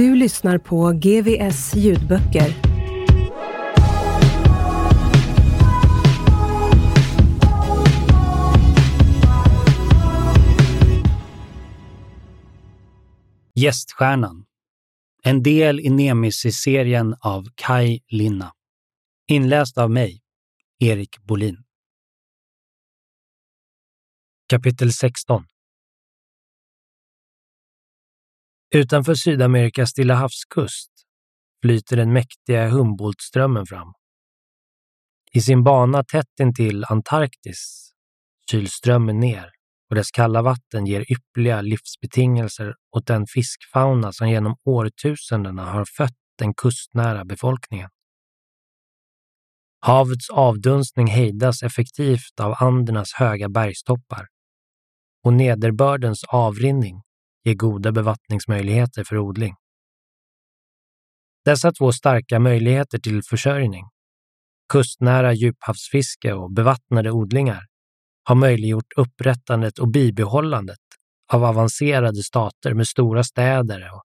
Du lyssnar på GVS ljudböcker. Gäststjärnan. En del i Nemesis-serien av Kai Linna. Inläst av mig, Erik Bolin. Kapitel 16 Utanför Sydamerikas Stilla havskust flyter den mäktiga Humboldtströmmen fram. I sin bana tätt intill Antarktis kyls strömmen ner och dess kalla vatten ger ypperliga livsbetingelser åt den fiskfauna som genom årtusendena har fött den kustnära befolkningen. Havets avdunstning hejdas effektivt av Andernas höga bergstoppar och nederbördens avrinning ger goda bevattningsmöjligheter för odling. Dessa två starka möjligheter till försörjning, kustnära djuphavsfiske och bevattnade odlingar, har möjliggjort upprättandet och bibehållandet av avancerade stater med stora städer och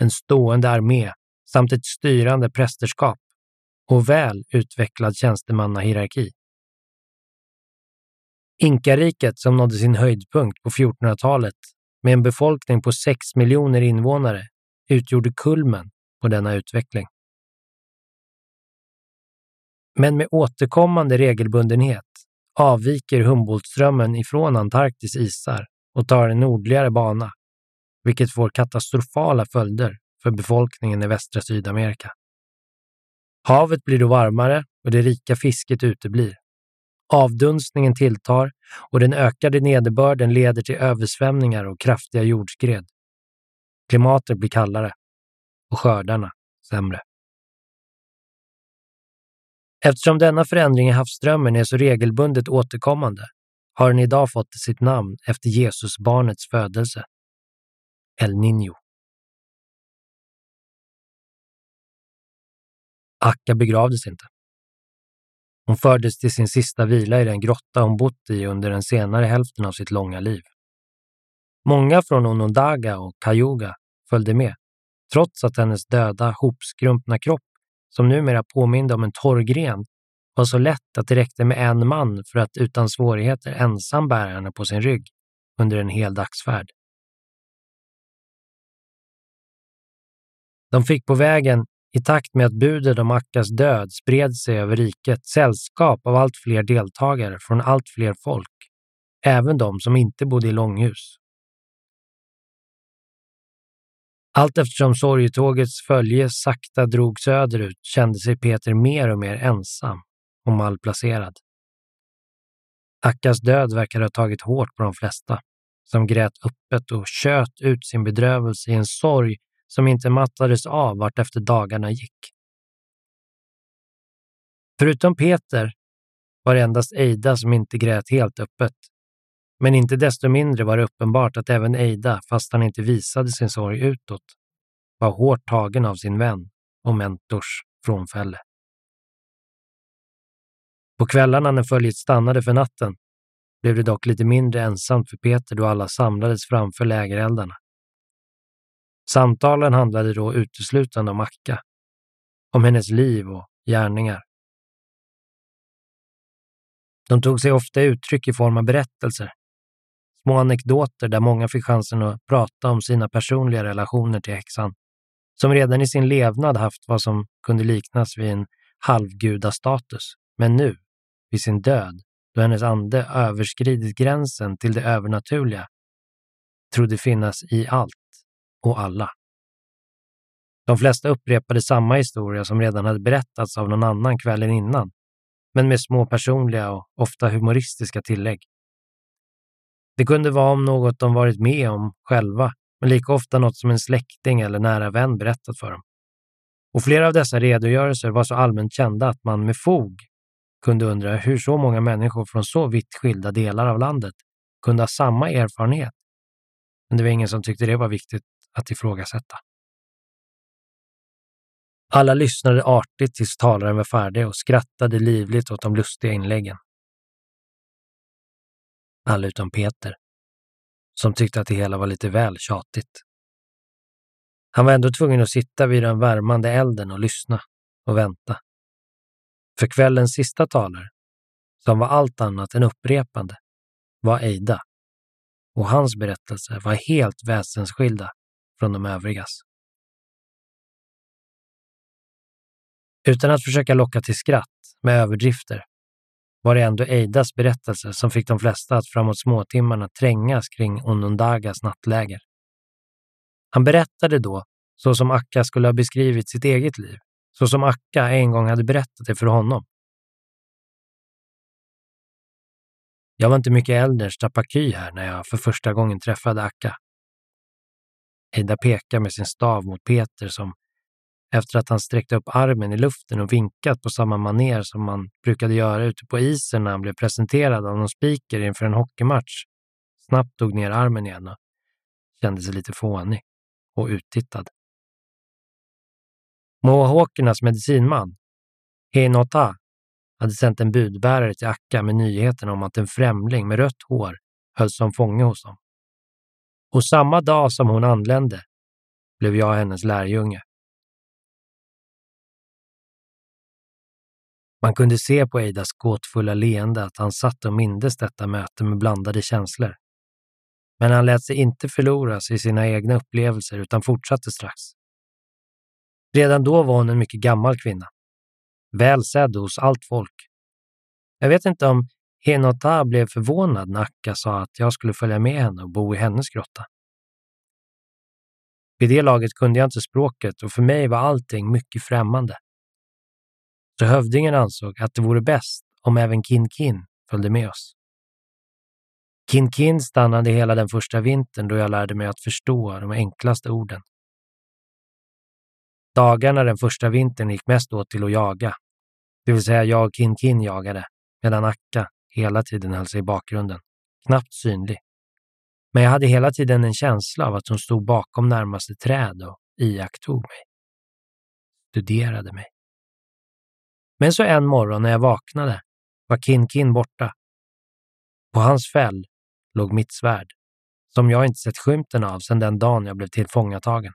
en stående armé samt ett styrande prästerskap och väl utvecklad tjänstemannahierarki. Inkariket som nådde sin höjdpunkt på 1400-talet med en befolkning på 6 miljoner invånare utgjorde kulmen på denna utveckling. Men med återkommande regelbundenhet avviker Humboldtströmmen ifrån Antarktis isar och tar en nordligare bana, vilket får katastrofala följder för befolkningen i västra Sydamerika. Havet blir då varmare och det rika fisket uteblir. Avdunstningen tilltar och den ökade nederbörden leder till översvämningar och kraftiga jordskred. Klimatet blir kallare och skördarna sämre. Eftersom denna förändring i havsströmmen är så regelbundet återkommande har den idag fått sitt namn efter Jesusbarnets födelse, El Niño. Akka begravdes inte. Hon fördes till sin sista vila i den grotta hon bott i under den senare hälften av sitt långa liv. Många från Onondaga och Cayuga följde med, trots att hennes döda, hopskrumpna kropp, som numera påminde om en torr gren, var så lätt att det räckte med en man för att utan svårigheter ensam bära henne på sin rygg under en hel dagsfärd. De fick på vägen i takt med att budet om Akkas död spred sig över riket sällskap av allt fler deltagare från allt fler folk, även de som inte bodde i långhus. Allt eftersom sorgetågets följe sakta drog söderut kände sig Peter mer och mer ensam och malplacerad. Akkas död verkade ha tagit hårt på de flesta, som grät öppet och tjöt ut sin bedrövelse i en sorg som inte mattades av vart efter dagarna gick. Förutom Peter var det endast Eida som inte grät helt öppet. Men inte desto mindre var det uppenbart att även Eida, fast han inte visade sin sorg utåt, var hårt tagen av sin vän och mentors frånfälle. På kvällarna när följet stannade för natten blev det dock lite mindre ensamt för Peter då alla samlades framför lägereldarna. Samtalen handlade då uteslutande om Akka, om hennes liv och gärningar. De tog sig ofta uttryck i form av berättelser, Små anekdoter där många fick chansen att prata om sina personliga relationer till häxan, som redan i sin levnad haft vad som kunde liknas vid en halvgudastatus, men nu, vid sin död, då hennes ande överskridit gränsen till det övernaturliga, trodde finnas i allt och alla. De flesta upprepade samma historia som redan hade berättats av någon annan kvällen innan, men med små personliga och ofta humoristiska tillägg. Det kunde vara om något de varit med om själva, men lika ofta något som en släkting eller nära vän berättat för dem. Och flera av dessa redogörelser var så allmänt kända att man med fog kunde undra hur så många människor från så vitt skilda delar av landet kunde ha samma erfarenhet. Men det var ingen som tyckte det var viktigt att ifrågasätta. Alla lyssnade artigt tills talaren var färdig och skrattade livligt åt de lustiga inläggen. Alla utom Peter, som tyckte att det hela var lite väl tjatigt. Han var ändå tvungen att sitta vid den värmande elden och lyssna och vänta. För kvällens sista talare, som var allt annat än upprepande, var Eida. Och hans berättelser var helt väsensskilda från de övrigas. Utan att försöka locka till skratt med överdrifter var det ändå Eidas berättelse som fick de flesta att framåt småtimmarna trängas kring Onondagas nattläger. Han berättade då så som Akka skulle ha beskrivit sitt eget liv, så som Akka en gång hade berättat det för honom. Jag var inte mycket äldre än Stapaky här när jag för första gången träffade Akka. Ida pekar med sin stav mot Peter som efter att han sträckte upp armen i luften och vinkat på samma maner som man brukade göra ute på isen när han blev presenterad av någon speaker inför en hockeymatch, snabbt tog ner armen igen och kände sig lite fånig och uttittad. Mohawkernas medicinman, Henota, hade sänt en budbärare till Akka med nyheten om att en främling med rött hår hölls som fånge hos dem. Och samma dag som hon anlände blev jag hennes lärjunge. Man kunde se på Eidas gåtfulla leende att han satt och mindes detta möte med blandade känslor. Men han lät sig inte förloras i sina egna upplevelser utan fortsatte strax. Redan då var hon en mycket gammal kvinna. Väl sedd hos allt folk. Jag vet inte om Henota blev förvånad när Akka sa att jag skulle följa med henne och bo i hennes grotta. Vid det laget kunde jag inte språket och för mig var allting mycket främmande. Så hövdingen ansåg att det vore bäst om även Kin Kin följde med oss. Kin Kin stannade hela den första vintern då jag lärde mig att förstå de enklaste orden. Dagarna den första vintern gick mest åt till att jaga. Det vill säga jag och Kin Kin jagade, medan Akka hela tiden höll sig i bakgrunden, knappt synlig. Men jag hade hela tiden en känsla av att hon stod bakom närmaste träd och iakttog mig. Studerade mig. Men så en morgon när jag vaknade var Kin Kin borta. På hans fäll låg mitt svärd, som jag inte sett skymten av sedan den dagen jag blev tillfångatagen.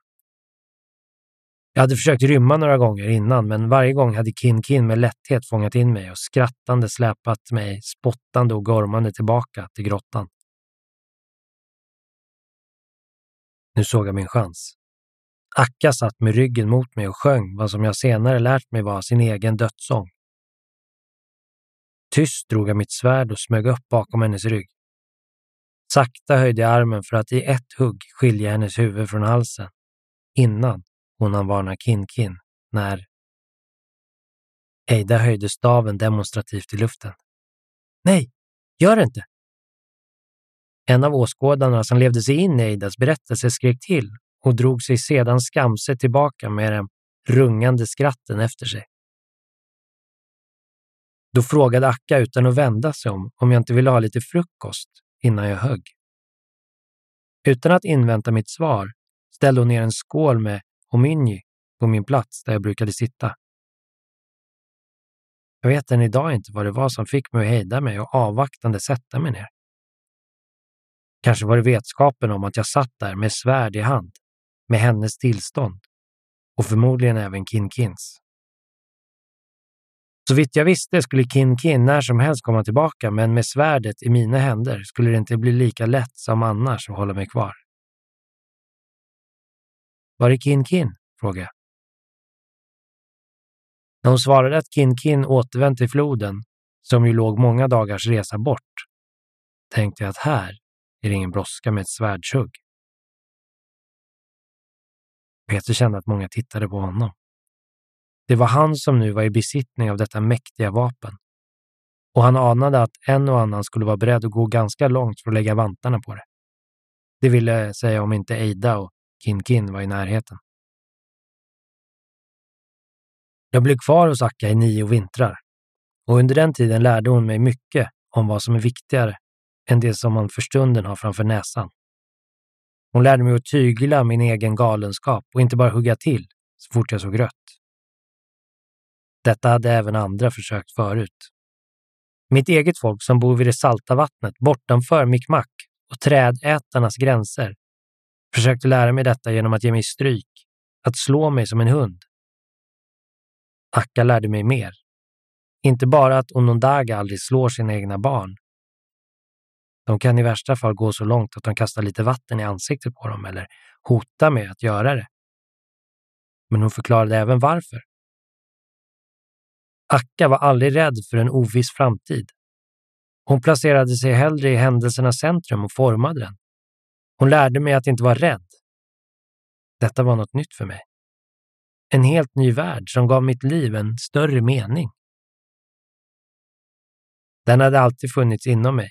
Jag hade försökt rymma några gånger innan, men varje gång hade Kin Kin med lätthet fångat in mig och skrattande släpat mig spottande och gormande tillbaka till grottan. Nu såg jag min chans. Akka satt med ryggen mot mig och sjöng vad som jag senare lärt mig var sin egen dödssång. Tyst drog jag mitt svärd och smög upp bakom hennes rygg. Sakta höjde jag armen för att i ett hugg skilja hennes huvud från halsen, innan hon han varnar Kin-Kin, när Eida höjde staven demonstrativt i luften. Nej, gör det inte! En av åskådarna som levde sig in i Eidas berättelse skrek till och drog sig sedan skamset tillbaka med den rungande skratten efter sig. Då frågade Akka utan att vända sig om om jag inte ville ha lite frukost innan jag högg. Utan att invänta mitt svar ställde hon ner en skål med och Mynji på min plats där jag brukade sitta. Jag vet än idag inte vad det var som fick mig att hejda mig och avvaktande sätta mig ner. Kanske var det vetskapen om att jag satt där med svärd i hand med hennes tillstånd och förmodligen även Kin Kins. Så vitt jag visste skulle Kin Kin när som helst komma tillbaka, men med svärdet i mina händer skulle det inte bli lika lätt som annars att hålla mig kvar. Var är Kin Kin? frågade jag. När hon svarade att Kin Kin återvänt till floden, som ju låg många dagars resa bort, tänkte jag att här är det ingen brådska med ett svärdshugg. Peter kände att många tittade på honom. Det var han som nu var i besittning av detta mäktiga vapen. Och han anade att en och annan skulle vara beredd att gå ganska långt för att lägga vantarna på det. Det ville säga om inte Eida och Kin Kin var i närheten. Jag blev kvar hos Akka i nio vintrar och under den tiden lärde hon mig mycket om vad som är viktigare än det som man för stunden har framför näsan. Hon lärde mig att tygla min egen galenskap och inte bara hugga till så fort jag såg rött. Detta hade även andra försökt förut. Mitt eget folk som bor vid det salta vattnet bortanför Mikmak och trädätarnas gränser försökte lära mig detta genom att ge mig stryk, att slå mig som en hund. Akka lärde mig mer. Inte bara att Onondaga aldrig slår sina egna barn. De kan i värsta fall gå så långt att de kastar lite vatten i ansiktet på dem eller hotar med att göra det. Men hon förklarade även varför. Akka var aldrig rädd för en oviss framtid. Hon placerade sig hellre i händelsernas centrum och formade den. Hon lärde mig att inte vara rädd. Detta var något nytt för mig. En helt ny värld som gav mitt liv en större mening. Den hade alltid funnits inom mig,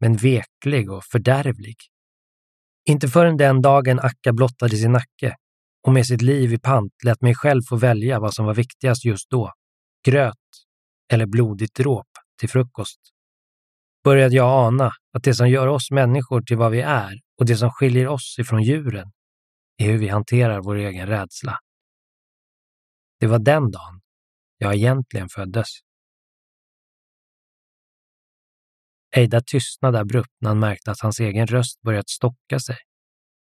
men veklig och fördärvlig. Inte förrän den dagen Akka blottade sin nacke och med sitt liv i pant lät mig själv få välja vad som var viktigast just då gröt eller blodigt dråp till frukost, började jag ana att det som gör oss människor till vad vi är och det som skiljer oss ifrån djuren är hur vi hanterar vår egen rädsla. Det var den dagen jag egentligen föddes. Eida tystnade abrupt när han märkte att hans egen röst börjat stocka sig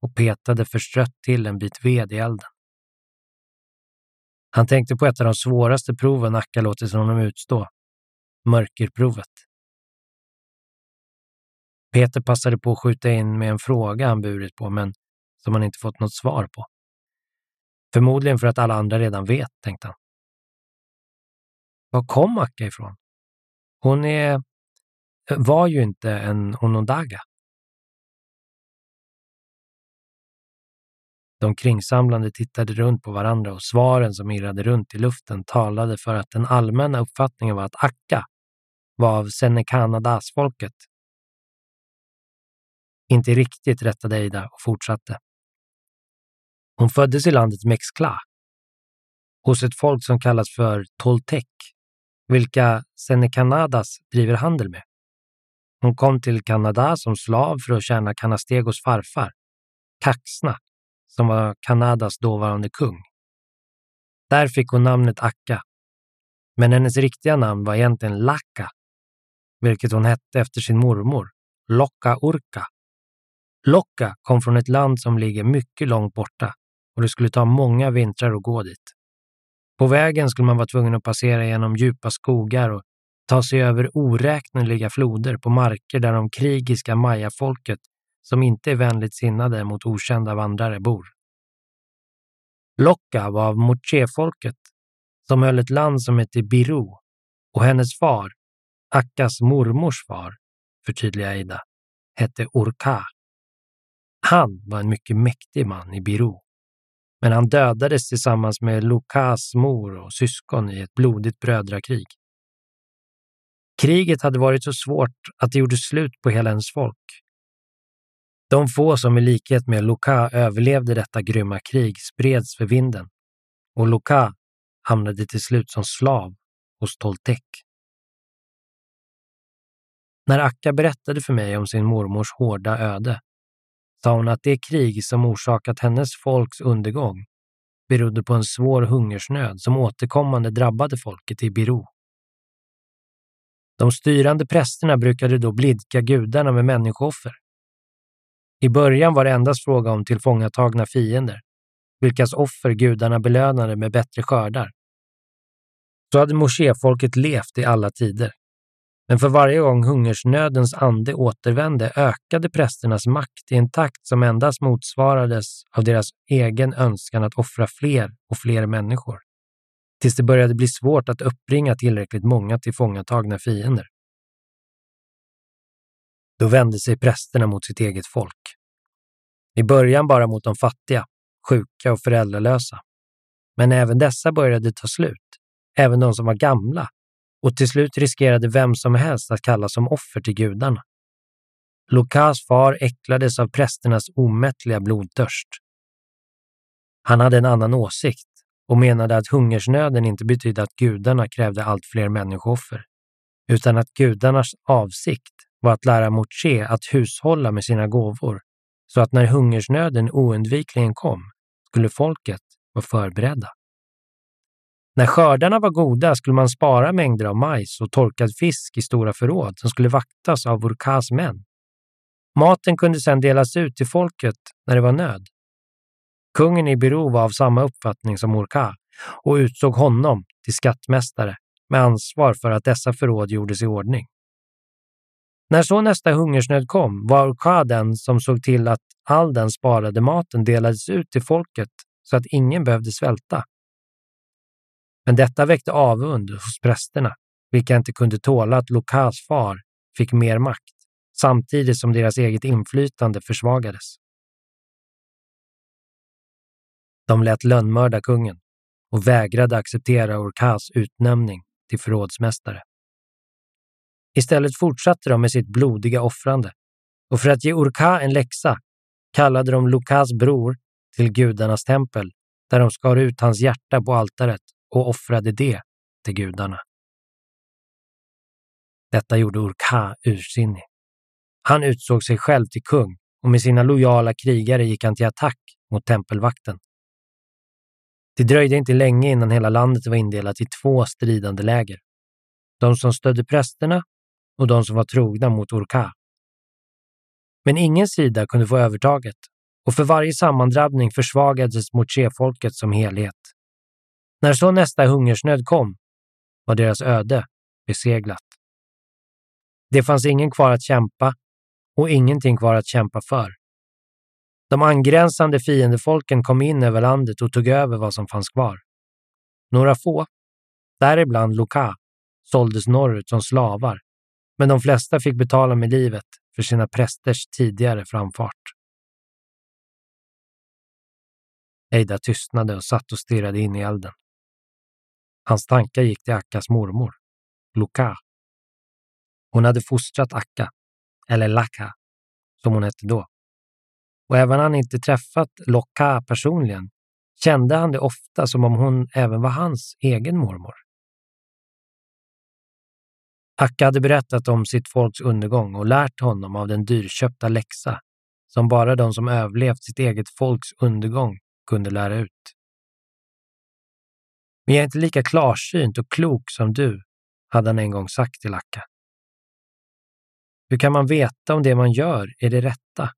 och petade förstrött till en bit ved i elden. Han tänkte på ett av de svåraste proven Akka låtit honom utstå. Mörkerprovet. Peter passade på att skjuta in med en fråga han burit på, men som han inte fått något svar på. Förmodligen för att alla andra redan vet, tänkte han. Var kom Akka ifrån? Hon är, var ju inte en Onondaga. De kringsamlande tittade runt på varandra och svaren som irrade runt i luften talade för att den allmänna uppfattningen var att Akka var av Senekanadas-folket. Inte riktigt, rättade Eida och fortsatte. Hon föddes i landet Mexcla, hos ett folk som kallas för Toltec, vilka Senecanadas driver handel med. Hon kom till Kanada som slav för att tjäna Canastegos farfar, Kaxna, som var Kanadas dåvarande kung. Där fick hon namnet Akka. Men hennes riktiga namn var egentligen Laka, vilket hon hette efter sin mormor, Lokka Urka. Locka kom från ett land som ligger mycket långt borta och det skulle ta många vintrar att gå dit. På vägen skulle man vara tvungen att passera genom djupa skogar och ta sig över oräkneliga floder på marker där de krigiska mayafolket som inte är vänligt sinnade mot okända vandrare bor. Locka var av Moche-folket som höll ett land som hette Biru och hennes far, Akkas mormors far, förtydligar Ida, hette Orka. Han var en mycket mäktig man i Biru, men han dödades tillsammans med Lukas mor och syskon i ett blodigt brödrakrig. Kriget hade varit så svårt att det gjorde slut på hela ens folk de få som i likhet med Luka överlevde detta grymma krig spreds för vinden och Luka hamnade till slut som slav hos Toltek. När Akka berättade för mig om sin mormors hårda öde sa hon att det krig som orsakat hennes folks undergång berodde på en svår hungersnöd som återkommande drabbade folket i Biru. De styrande prästerna brukade då blidka gudarna med människooffer i början var det endast fråga om tillfångatagna fiender, vilkas offer gudarna belönade med bättre skördar. Så hade moskéfolket levt i alla tider. Men för varje gång hungersnödens ande återvände ökade prästernas makt i en takt som endast motsvarades av deras egen önskan att offra fler och fler människor. Tills det började bli svårt att uppbringa tillräckligt många tillfångatagna fiender. Då vände sig prästerna mot sitt eget folk. I början bara mot de fattiga, sjuka och föräldralösa. Men även dessa började ta slut, även de som var gamla och till slut riskerade vem som helst att kallas som offer till gudarna. Lukas far äcklades av prästernas omättliga blodtörst. Han hade en annan åsikt och menade att hungersnöden inte betydde att gudarna krävde allt fler människooffer, utan att gudarnas avsikt var att lära Moche att hushålla med sina gåvor, så att när hungersnöden oundvikligen kom skulle folket vara förberedda. När skördarna var goda skulle man spara mängder av majs och torkad fisk i stora förråd som skulle vaktas av Urkas män. Maten kunde sedan delas ut till folket när det var nöd. Kungen i Biro var av samma uppfattning som Urka och utsåg honom till skattmästare med ansvar för att dessa förråd gjordes i ordning. När så nästa hungersnöd kom var Urka den som såg till att all den sparade maten delades ut till folket så att ingen behövde svälta. Men detta väckte avund hos prästerna, vilka inte kunde tåla att Lukas far fick mer makt, samtidigt som deras eget inflytande försvagades. De lät lönnmörda kungen och vägrade acceptera Urkas utnämning till förrådsmästare. Istället fortsatte de med sitt blodiga offrande och för att ge Urka en läxa kallade de Lukas bror till gudarnas tempel där de skar ut hans hjärta på altaret och offrade det till gudarna. Detta gjorde Urka ursinnig. Han utsåg sig själv till kung och med sina lojala krigare gick han till attack mot tempelvakten. Det dröjde inte länge innan hela landet var indelat i två stridande läger. De som stödde prästerna och de som var trogna mot Urka. Men ingen sida kunde få övertaget och för varje sammandrabbning försvagades Mochefolket som helhet. När så nästa hungersnöd kom var deras öde beseglat. Det fanns ingen kvar att kämpa och ingenting kvar att kämpa för. De angränsande fiendefolken kom in över landet och tog över vad som fanns kvar. Några få, däribland Loka, såldes norrut som slavar, men de flesta fick betala med livet för sina prästers tidigare framfart. Eida tystnade och satt och stirrade in i elden. Hans tankar gick till Akkas mormor, Luka. Hon hade fostrat Akka, eller Laka, som hon hette då. Och även om han inte träffat Lokka personligen kände han det ofta som om hon även var hans egen mormor. Akka hade berättat om sitt folks undergång och lärt honom av den dyrköpta läxa som bara de som överlevt sitt eget folks undergång kunde lära ut. Men jag är inte lika klarsynt och klok som du, hade han en gång sagt till Akka. Hur kan man veta om det man gör är det rätta?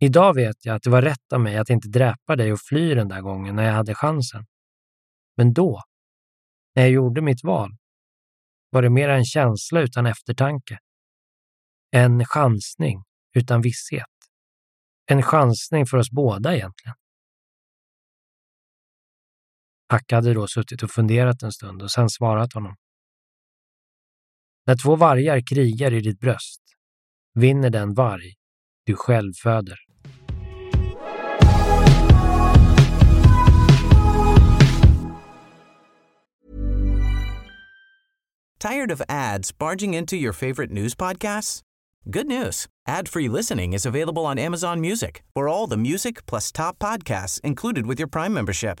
Idag vet jag att det var rätt av mig att inte dräpa dig och fly den där gången när jag hade chansen. Men då, när jag gjorde mitt val, var det mer en känsla utan eftertanke. En chansning utan visshet. En chansning för oss båda egentligen. Hacka hade då suttit och funderat en stund och sen svarat honom. När två vargar krigar i ditt bröst vinner den varg du själv föder. Tired of ads barging into your favorite news podcasts? Good news. Ad-free listening is available on Amazon Music for all the music plus top podcasts included with your Prime membership.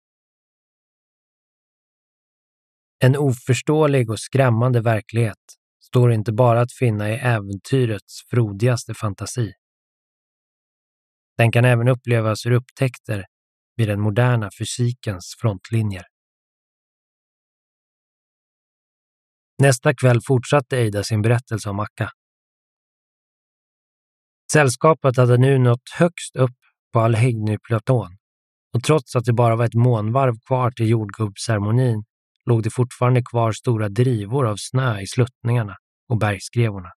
En oförståelig och skrämmande verklighet står inte bara att finna i äventyrets frodigaste fantasi. Den kan även upplevas ur upptäckter vid den moderna fysikens frontlinjer. Nästa kväll fortsatte Eida sin berättelse om Akka. Sällskapet hade nu nått högst upp på Alhegnyplatån och trots att det bara var ett månvarv kvar till jordgubbsceremonin låg det fortfarande kvar stora drivor av snö i sluttningarna och bergskrevorna.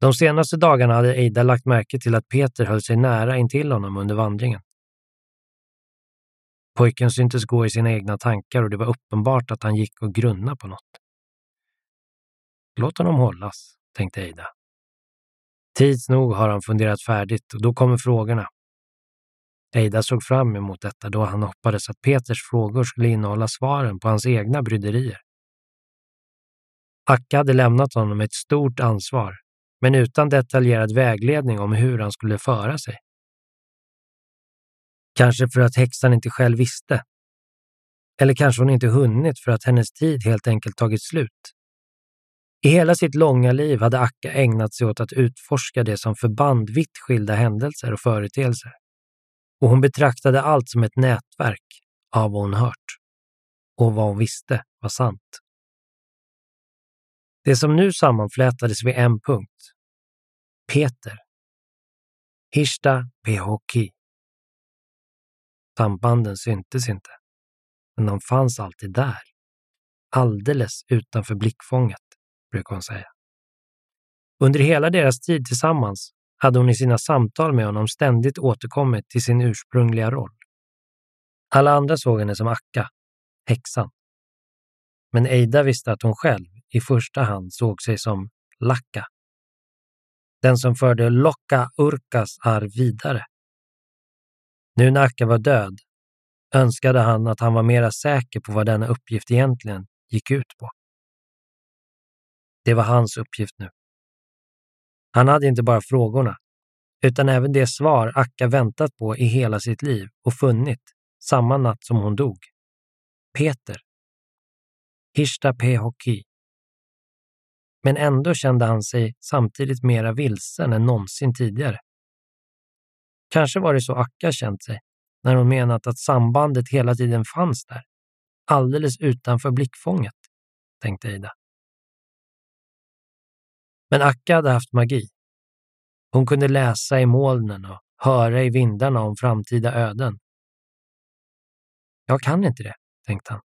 De senaste dagarna hade Eida lagt märke till att Peter höll sig nära intill honom under vandringen. Pojken syntes gå i sina egna tankar och det var uppenbart att han gick och grunnade på något. Låt honom hållas, tänkte Eida. Tids nog har han funderat färdigt och då kommer frågorna. Eida såg fram emot detta då han hoppades att Peters frågor skulle innehålla svaren på hans egna bryderier. Akka hade lämnat honom ett stort ansvar, men utan detaljerad vägledning om hur han skulle föra sig. Kanske för att häxan inte själv visste. Eller kanske hon inte hunnit för att hennes tid helt enkelt tagit slut. I hela sitt långa liv hade Akka ägnat sig åt att utforska det som förband vitt skilda händelser och företeelser. Och hon betraktade allt som ett nätverk av vad hon hört. Och vad hon visste var sant. Det som nu sammanflätades vid en punkt. Peter. Hirsta Pehoki. Sambanden syntes inte, men de fanns alltid där. Alldeles utanför blickfånget, brukar hon säga. Under hela deras tid tillsammans hade hon i sina samtal med honom ständigt återkommit till sin ursprungliga roll. Alla andra såg henne som Akka, häxan. Men Eida visste att hon själv i första hand såg sig som Lacka. Den som förde Lokka Urkas arv vidare. Nu när Akka var död önskade han att han var mera säker på vad denna uppgift egentligen gick ut på. Det var hans uppgift nu. Han hade inte bara frågorna, utan även det svar Akka väntat på i hela sitt liv och funnit samma natt som hon dog. Peter. Hishta Pehoki. Men ändå kände han sig samtidigt mera vilsen än någonsin tidigare. Kanske var det så Akka känt sig när hon menat att sambandet hela tiden fanns där, alldeles utanför blickfånget, tänkte Ida. Men Akka hade haft magi. Hon kunde läsa i molnen och höra i vindarna om framtida öden. Jag kan inte det, tänkte han.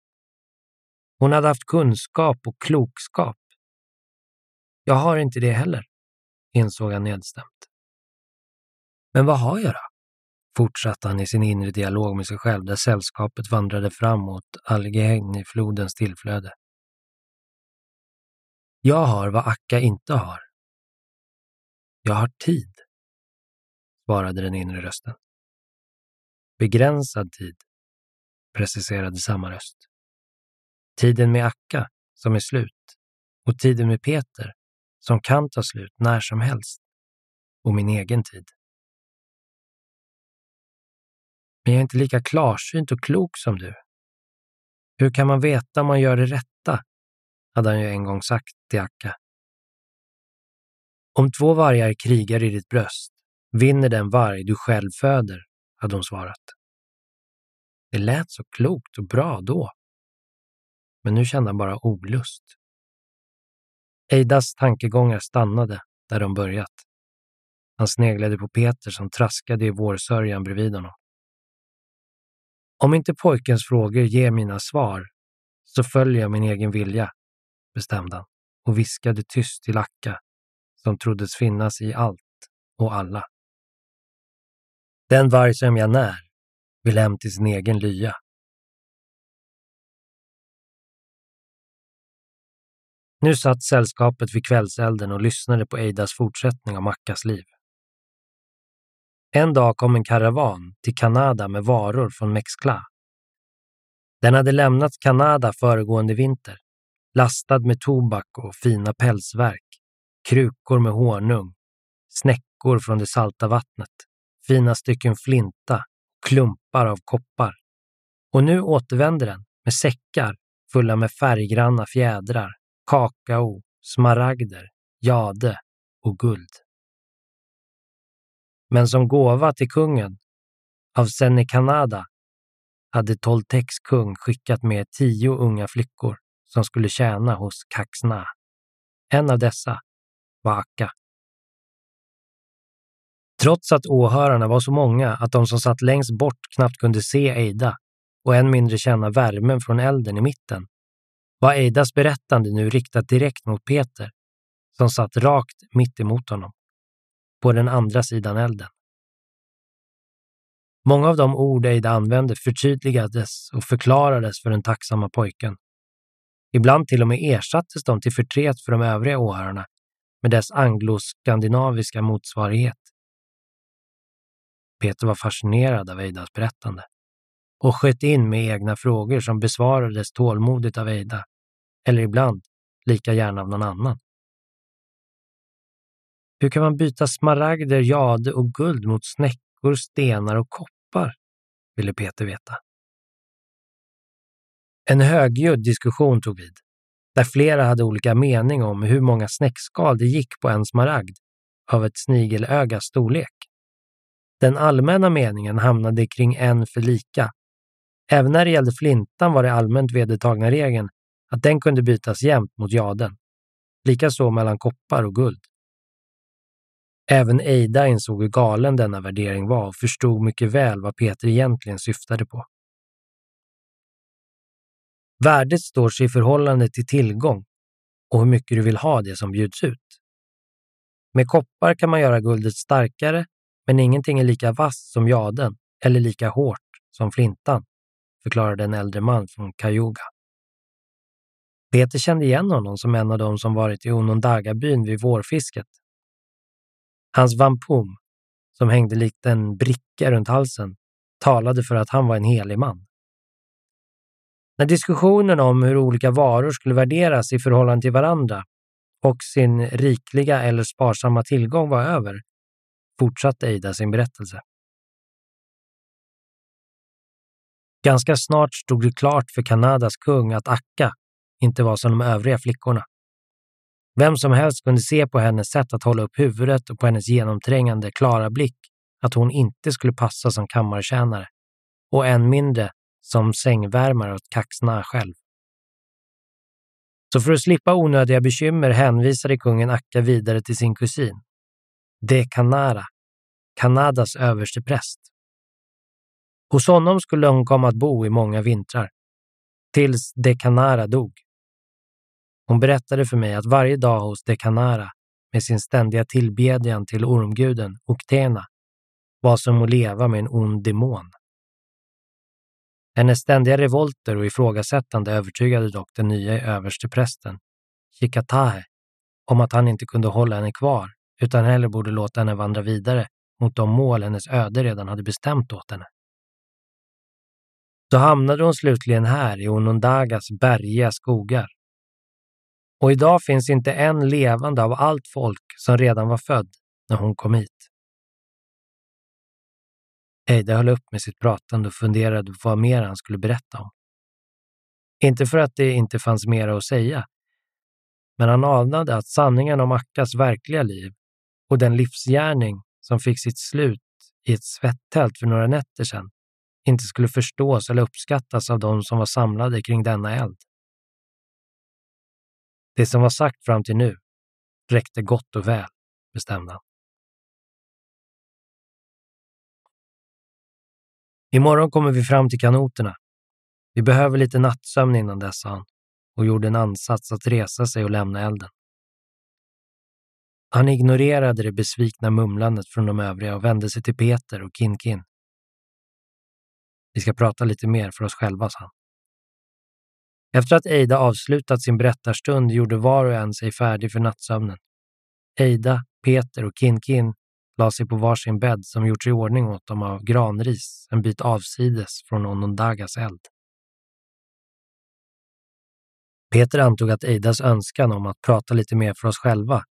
Hon hade haft kunskap och klokskap. Jag har inte det heller, insåg han nedstämt. Men vad har jag då? fortsatte han i sin inre dialog med sig själv där sällskapet vandrade fram mot i flodens tillflöde. Jag har vad Akka inte har. Jag har tid, svarade den inre rösten. Begränsad tid, preciserade samma röst. Tiden med Akka, som är slut, och tiden med Peter, som kan ta slut när som helst, och min egen tid. Men jag är inte lika klarsynt och klok som du. Hur kan man veta om man gör det rätta? Hade han ju en gång sagt till Akka. Om två vargar krigar i ditt bröst vinner den varg du själv föder, hade hon svarat. Det lät så klokt och bra då. Men nu kände han bara olust. Eidas tankegångar stannade där de börjat. Han sneglade på Peter som traskade i vårsörjan bredvid honom. Om inte pojkens frågor ger mina svar så följer jag min egen vilja, bestämde han och viskade tyst till Akka som troddes finnas i allt och alla. Den varg som jag när vill hem till sin egen lya. Nu satt sällskapet vid kvällselden och lyssnade på Eidas fortsättning av Mackas liv. En dag kom en karavan till Kanada med varor från Mexcla. Den hade lämnat Kanada föregående vinter, lastad med tobak och fina pälsverk, krukor med honung, snäckor från det salta vattnet, fina stycken flinta, klumpar av koppar. Och nu återvänder den med säckar fulla med färggranna fjädrar, kakao, smaragder, jade och guld. Men som gåva till kungen av Senecanada hade Toltecs kung skickat med tio unga flickor som skulle tjäna hos Kaxna. En av dessa var Akka. Trots att åhörarna var så många att de som satt längst bort knappt kunde se Eida och än mindre känna värmen från elden i mitten, var Eidas berättande nu riktat direkt mot Peter, som satt rakt mitt emot honom, på den andra sidan elden. Många av de ord Eida använde förtydligades och förklarades för den tacksamma pojken. Ibland till och med ersattes de till förtret för de övriga åhörarna med dess angloskandinaviska motsvarighet. Peter var fascinerad av Eidas berättande och sköt in med egna frågor som besvarades tålmodigt av Eida, eller ibland lika gärna av någon annan. Hur kan man byta smaragder, jade och guld mot snäckor, stenar och koppar? ville Peter veta. En högljudd diskussion tog vid, där flera hade olika mening om hur många snäckskal det gick på en smaragd av ett snigelögas storlek. Den allmänna meningen hamnade kring en för lika. Även när det gällde flintan var det allmänt vedertagna regeln att den kunde bytas jämnt mot jaden. Likaså mellan koppar och guld. Även Eida insåg hur galen denna värdering var och förstod mycket väl vad Peter egentligen syftade på. Värdet står sig i förhållande till tillgång och hur mycket du vill ha det som bjuds ut. Med koppar kan man göra guldet starkare, men ingenting är lika vass som jaden eller lika hårt som flintan, förklarade en äldre man från Cayuga. Peter kände igen honom som en av dem som varit i Onondaga-byn vid vårfisket. Hans vampum, som hängde likt en bricka runt halsen, talade för att han var en helig man. När diskussionen om hur olika varor skulle värderas i förhållande till varandra och sin rikliga eller sparsamma tillgång var över, fortsatte Eida sin berättelse. Ganska snart stod det klart för Kanadas kung att Akka inte var som de övriga flickorna. Vem som helst kunde se på hennes sätt att hålla upp huvudet och på hennes genomträngande, klara blick att hon inte skulle passa som kammartjänare och än mindre som sängvärmare åt Kaxna själv. Så för att slippa onödiga bekymmer hänvisade kungen Akka vidare till sin kusin, De Canara, Kanadas överstepräst. Hos honom skulle hon komma att bo i många vintrar, tills De Canara dog. Hon berättade för mig att varje dag hos De Canara, med sin ständiga tillbedjan till ormguden Oktena, var som att leva med en ond demon. Hennes ständiga revolter och ifrågasättande övertygade dock den nya översteprästen, Chikatahe, om att han inte kunde hålla henne kvar, utan hellre borde låta henne vandra vidare mot de mål hennes öde redan hade bestämt åt henne. Så hamnade hon slutligen här i Onondagas bergiga skogar. Och idag finns inte en levande av allt folk som redan var född när hon kom hit. Eide höll upp med sitt pratande och funderade på vad mer han skulle berätta om. Inte för att det inte fanns mer att säga, men han anade att sanningen om Akkas verkliga liv och den livsgärning som fick sitt slut i ett svetttält för några nätter sedan inte skulle förstås eller uppskattas av de som var samlade kring denna eld. Det som var sagt fram till nu räckte gott och väl, bestämde han. Imorgon kommer vi fram till kanoterna. Vi behöver lite nattsömn innan dess, sa han och gjorde en ansats att resa sig och lämna elden. Han ignorerade det besvikna mumlandet från de övriga och vände sig till Peter och Kinkin. Vi ska prata lite mer för oss själva, sa han. Efter att Eida avslutat sin berättarstund gjorde var och en sig färdig för nattsömnen. Eida, Peter och Kin-Kin la sig på varsin bädd som gjorts i ordning åt dem av granris en bit avsides från Onondagas eld. Peter antog att Eidas önskan om att prata lite mer för oss själva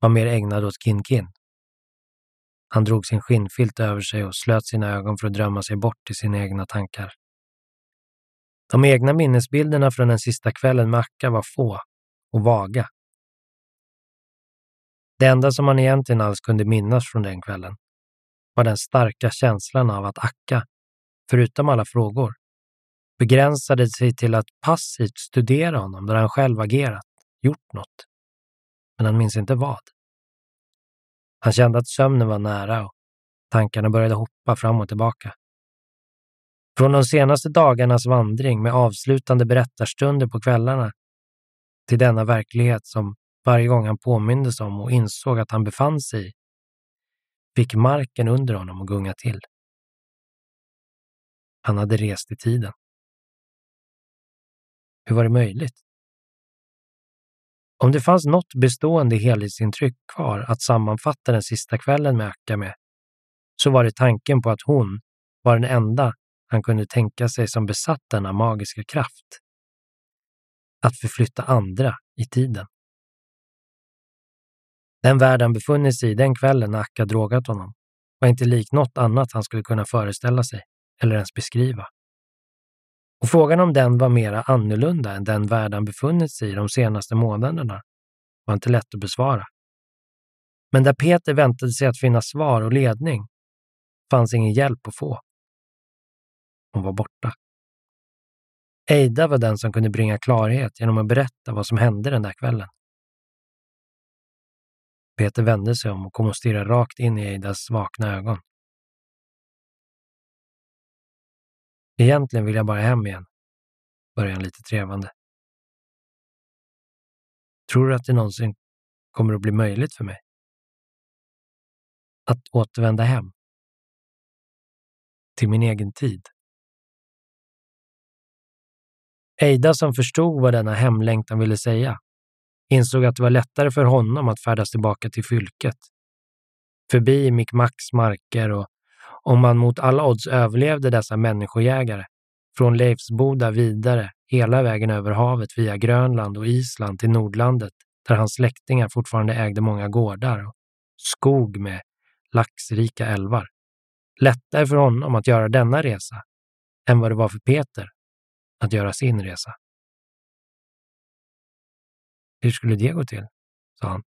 var mer ägnad åt Kin-Kin. Han drog sin skinnfilt över sig och slöt sina ögon för att drömma sig bort till sina egna tankar. De egna minnesbilderna från den sista kvällen med Akka var få och vaga. Det enda som han egentligen alls kunde minnas från den kvällen var den starka känslan av att Akka, förutom alla frågor, begränsade sig till att passivt studera honom där han själv agerat, gjort något. Men han minns inte vad. Han kände att sömnen var nära och tankarna började hoppa fram och tillbaka. Från de senaste dagarnas vandring med avslutande berättarstunder på kvällarna till denna verklighet som varje gång han påmindes om och insåg att han befann sig i, fick marken under honom att gunga till. Han hade rest i tiden. Hur var det möjligt? Om det fanns något bestående helhetsintryck kvar att sammanfatta den sista kvällen med Akka med, så var det tanken på att hon var den enda han kunde tänka sig som besatt denna magiska kraft. Att förflytta andra i tiden. Den värld han befunnit sig i den kvällen när Akka drogat honom var inte lik något annat han skulle kunna föreställa sig eller ens beskriva. Och frågan om den var mera annorlunda än den värld han befunnit sig i de senaste månaderna var inte lätt att besvara. Men där Peter väntade sig att finna svar och ledning fanns ingen hjälp att få. Hon var borta. Eida var den som kunde bringa klarhet genom att berätta vad som hände den där kvällen. Peter vände sig om och kom att stirra rakt in i Eidas vakna ögon. Egentligen vill jag bara hem igen, började han lite trevande. Tror du att det någonsin kommer att bli möjligt för mig? Att återvända hem? Till min egen tid? Eida som förstod vad denna hemlängtan ville säga insåg att det var lättare för honom att färdas tillbaka till fylket. Förbi Mick marker och om man mot alla odds överlevde dessa människojägare, från Leifsboda vidare hela vägen över havet via Grönland och Island till Nordlandet, där hans släktingar fortfarande ägde många gårdar och skog med laxrika älvar. Lättare för honom att göra denna resa än vad det var för Peter att göra sin resa. Hur skulle det gå till? sa han.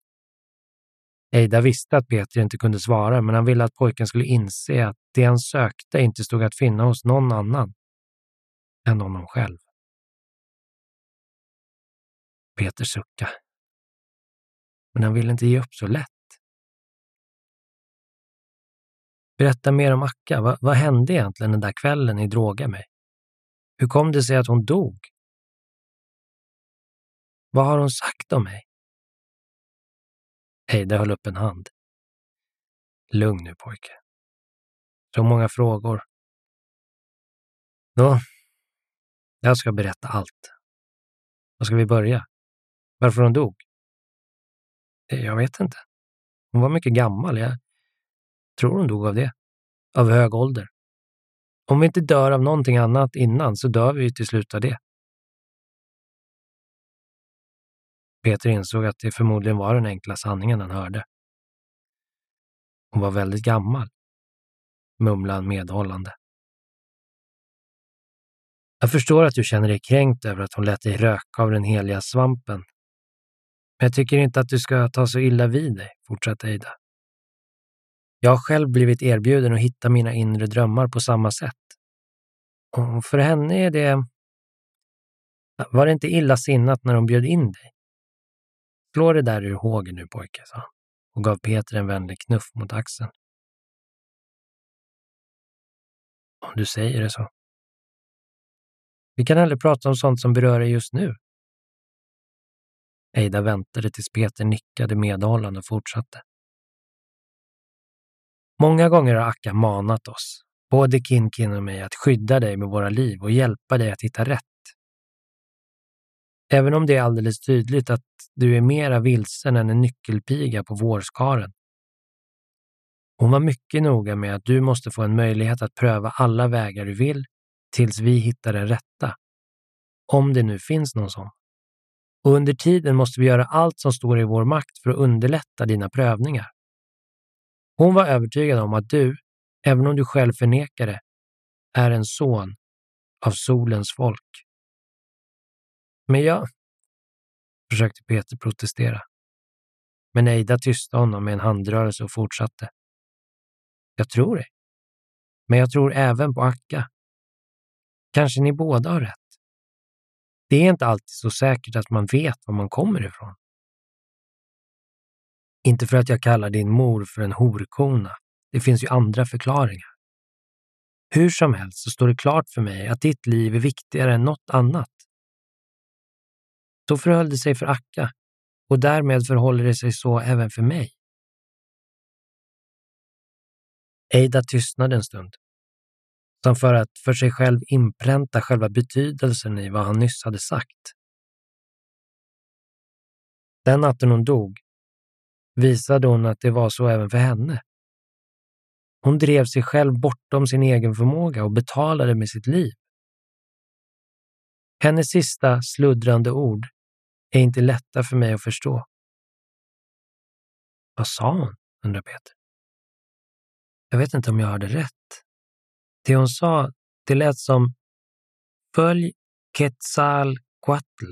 Eida visste att Peter inte kunde svara, men han ville att pojken skulle inse att det han sökte inte stod att finna hos någon annan än honom själv. Peter suckade. Men han ville inte ge upp så lätt. Berätta mer om Akka. Va, vad hände egentligen den där kvällen ni drogade mig? Hur kom det sig att hon dog? Vad har hon sagt om mig? Heide höll upp en hand. Lugn nu pojke. Så många frågor. Nå, jag ska berätta allt. Var ska vi börja? Varför hon dog? Eh, jag vet inte. Hon var mycket gammal. Jag tror hon dog av det. Av hög ålder. Om vi inte dör av någonting annat innan så dör vi ju till slut av det. Peter insåg att det förmodligen var den enkla sanningen han hörde. Hon var väldigt gammal, mumlade han medhållande. Jag förstår att du känner dig kränkt över att hon lät dig röka av den heliga svampen. Men jag tycker inte att du ska ta så illa vid dig, fortsatte Eida. Jag har själv blivit erbjuden att hitta mina inre drömmar på samma sätt. Och för henne är det... Var det inte illa sinnat när hon bjöd in dig? Slå det där ur hågen nu pojke, sa han och gav Peter en vänlig knuff mot axeln. Om du säger det så. Vi kan aldrig prata om sånt som berör dig just nu. Eida väntade tills Peter nickade medhållande och fortsatte. Många gånger har Akka manat oss, både Kinkin och mig, att skydda dig med våra liv och hjälpa dig att hitta rätt. Även om det är alldeles tydligt att du är mera vilsen än en nyckelpiga på vårskaren. Hon var mycket noga med att du måste få en möjlighet att pröva alla vägar du vill tills vi hittar den rätta. Om det nu finns någon sån. Och under tiden måste vi göra allt som står i vår makt för att underlätta dina prövningar. Hon var övertygad om att du, även om du själv förnekar det, är en son av solens folk. Men jag... försökte Peter protestera. Men Eida tystade honom med en handrörelse och fortsatte. Jag tror det. Men jag tror även på Akka. Kanske ni båda har rätt. Det är inte alltid så säkert att man vet var man kommer ifrån. Inte för att jag kallar din mor för en horkona. Det finns ju andra förklaringar. Hur som helst så står det klart för mig att ditt liv är viktigare än något annat. Så förhöll det sig för Akka och därmed förhåller det sig så även för mig. Eida tystnade en stund, som för att för sig själv inpränta själva betydelsen i vad han nyss hade sagt. Den natten hon dog visade hon att det var så även för henne. Hon drev sig själv bortom sin egen förmåga och betalade med sitt liv. Hennes sista sluddrande ord är inte lätta för mig att förstå. Vad sa hon? undrar Peter. Jag vet inte om jag hörde rätt. Det hon sa, det lät som Följ Quetzalcoatl.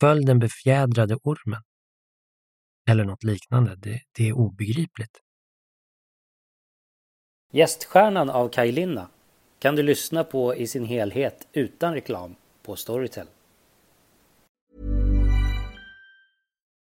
Följ den befjädrade ormen. Eller något liknande. Det, det är obegripligt. Gäststjärnan av Kaj Linna kan du lyssna på i sin helhet utan reklam på Storytel.